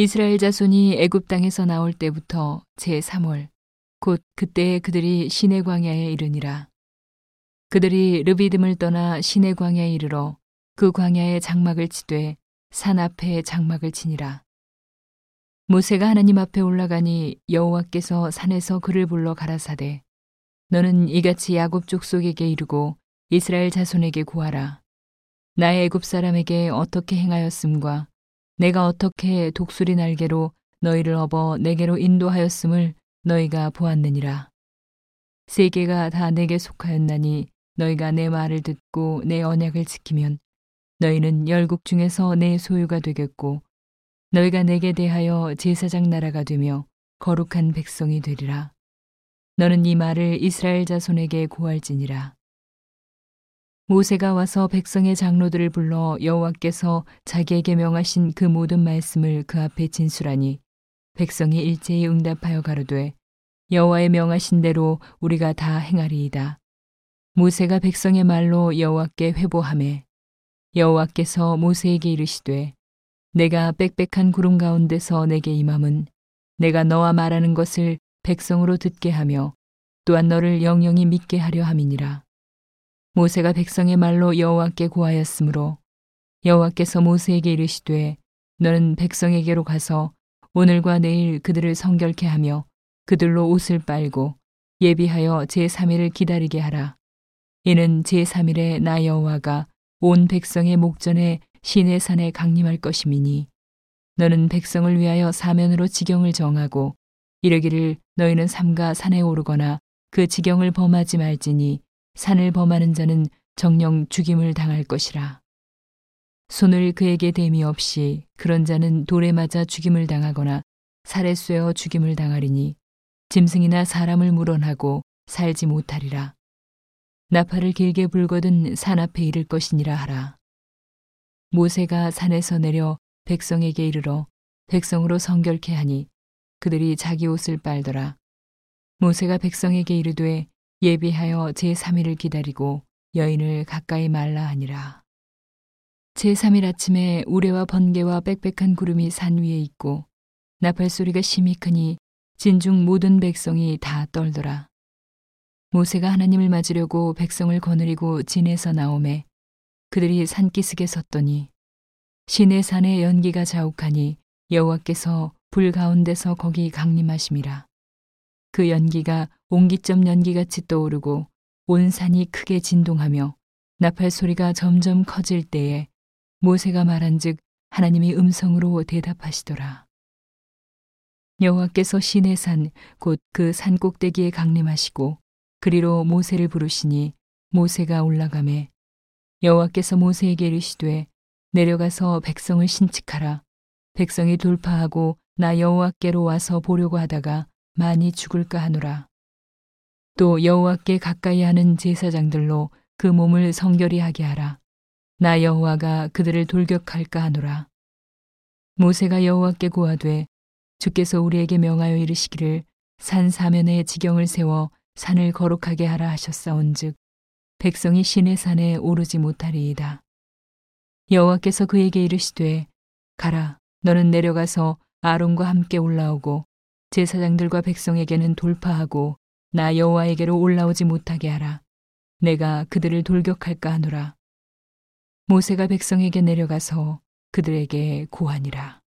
이스라엘 자손이 애굽 땅에서 나올 때부터 제 3월 곧 그때에 그들이 시내 광야에 이르니라. 그들이 르비듬을 떠나 시내 광야에 이르러 그 광야에 장막을 치되 산 앞에 장막을 치니라. 모세가 하나님 앞에 올라가니 여호와께서 산에서 그를 불러 가라사대 너는 이같이 야곱 족속에게 이르고 이스라엘 자손에게 구하라. 나의 애굽 사람에게 어떻게 행하였음과 내가 어떻게 독수리 날개로 너희를 업어 내게로 인도하였음을 너희가 보았느니라. 세계가 다 내게 속하였나니 너희가 내 말을 듣고 내 언약을 지키면 너희는 열국 중에서 내 소유가 되겠고 너희가 내게 대하여 제사장 나라가 되며 거룩한 백성이 되리라. 너는 이 말을 이스라엘 자손에게 고할지니라. 모세가 와서 백성의 장로들을 불러 여호와께서 자기에게 명하신 그 모든 말씀을 그 앞에 진술하니 백성이 일제히 응답하여 가로되 여호와의 명하신 대로 우리가 다 행하리이다. 모세가 백성의 말로 여호와께 회보함에 여호와께서 모세에게 이르시되 내가 빽빽한 구름 가운데서 내게 임함은 내가 너와 말하는 것을 백성으로 듣게 하며 또한 너를 영영히 믿게 하려 함이니라. 모세가 백성의 말로 여호와께 고하였으므로 여호와께서 모세에게 이르시되 너는 백성에게로 가서 오늘과 내일 그들을 성결케 하며 그들로 옷을 빨고 예비하여 제3일을 기다리게 하라. 이는 제3일에 나 여호와가 온 백성의 목전에 시내 산에 강림할 것임이니 너는 백성을 위하여 사면으로 지경을 정하고 이르기를 너희는 삼가 산에 오르거나 그 지경을 범하지 말지니 산을 범하는 자는 정령 죽임을 당할 것이라. 손을 그에게 댐이 없이 그런 자는 돌에 맞아 죽임을 당하거나 살에 쇠어 죽임을 당하리니 짐승이나 사람을 물어하고 살지 못하리라. 나팔을 길게 불거든 산 앞에 이를 것이니라 하라. 모세가 산에서 내려 백성에게 이르러 백성으로 성결케 하니 그들이 자기 옷을 빨더라. 모세가 백성에게 이르되 예비하여 제3일을 기다리고 여인을 가까이 말라 하니라. 제3일 아침에 우레와 번개와 빽빽한 구름이 산 위에 있고 나팔 소리가 심히 크니 진중 모든 백성이 다 떨더라. 모세가 하나님을 맞으려고 백성을 거느리고 진에서 나오매 그들이 산기슭에 섰더니 시내 산에 연기가 자욱하니 여호와께서 불 가운데서 거기 강림하심이라. 그 연기가 옹기점 연기같이 떠오르고 온 산이 크게 진동하며 나팔 소리가 점점 커질 때에 모세가 말한즉 하나님이 음성으로 대답하시더라. 여호와께서 시내 산 곧 그 산 꼭대기에 강림하시고 그리로 모세를 부르시니 모세가 올라가매 여호와께서 모세에게 이르시되 내려가서 백성을 신칙하라 백성이 돌파하고 나 여호와께로 와서 보려고 하다가 많이 죽을까 하노라. 또 여호와께 가까이 하는 제사장들로 그 몸을 성결히 하게 하라. 나 여호와가 그들을 돌격할까 하노라. 모세가 여호와께 고하되 주께서 우리에게 명하여 이르시기를 산 사면에 지경을 세워 산을 거룩하게 하라 하셨사온즉 백성이 신의 산에 오르지 못하리이다. 여호와께서 그에게 이르시되 가라 너는 내려가서 아론과 함께 올라오고 제사장들과 백성에게는 돌파하고 나 여호와에게로 올라오지 못하게 하라. 내가 그들을 돌격할까 하노라. 모세가 백성에게 내려가서 그들에게 고하니라.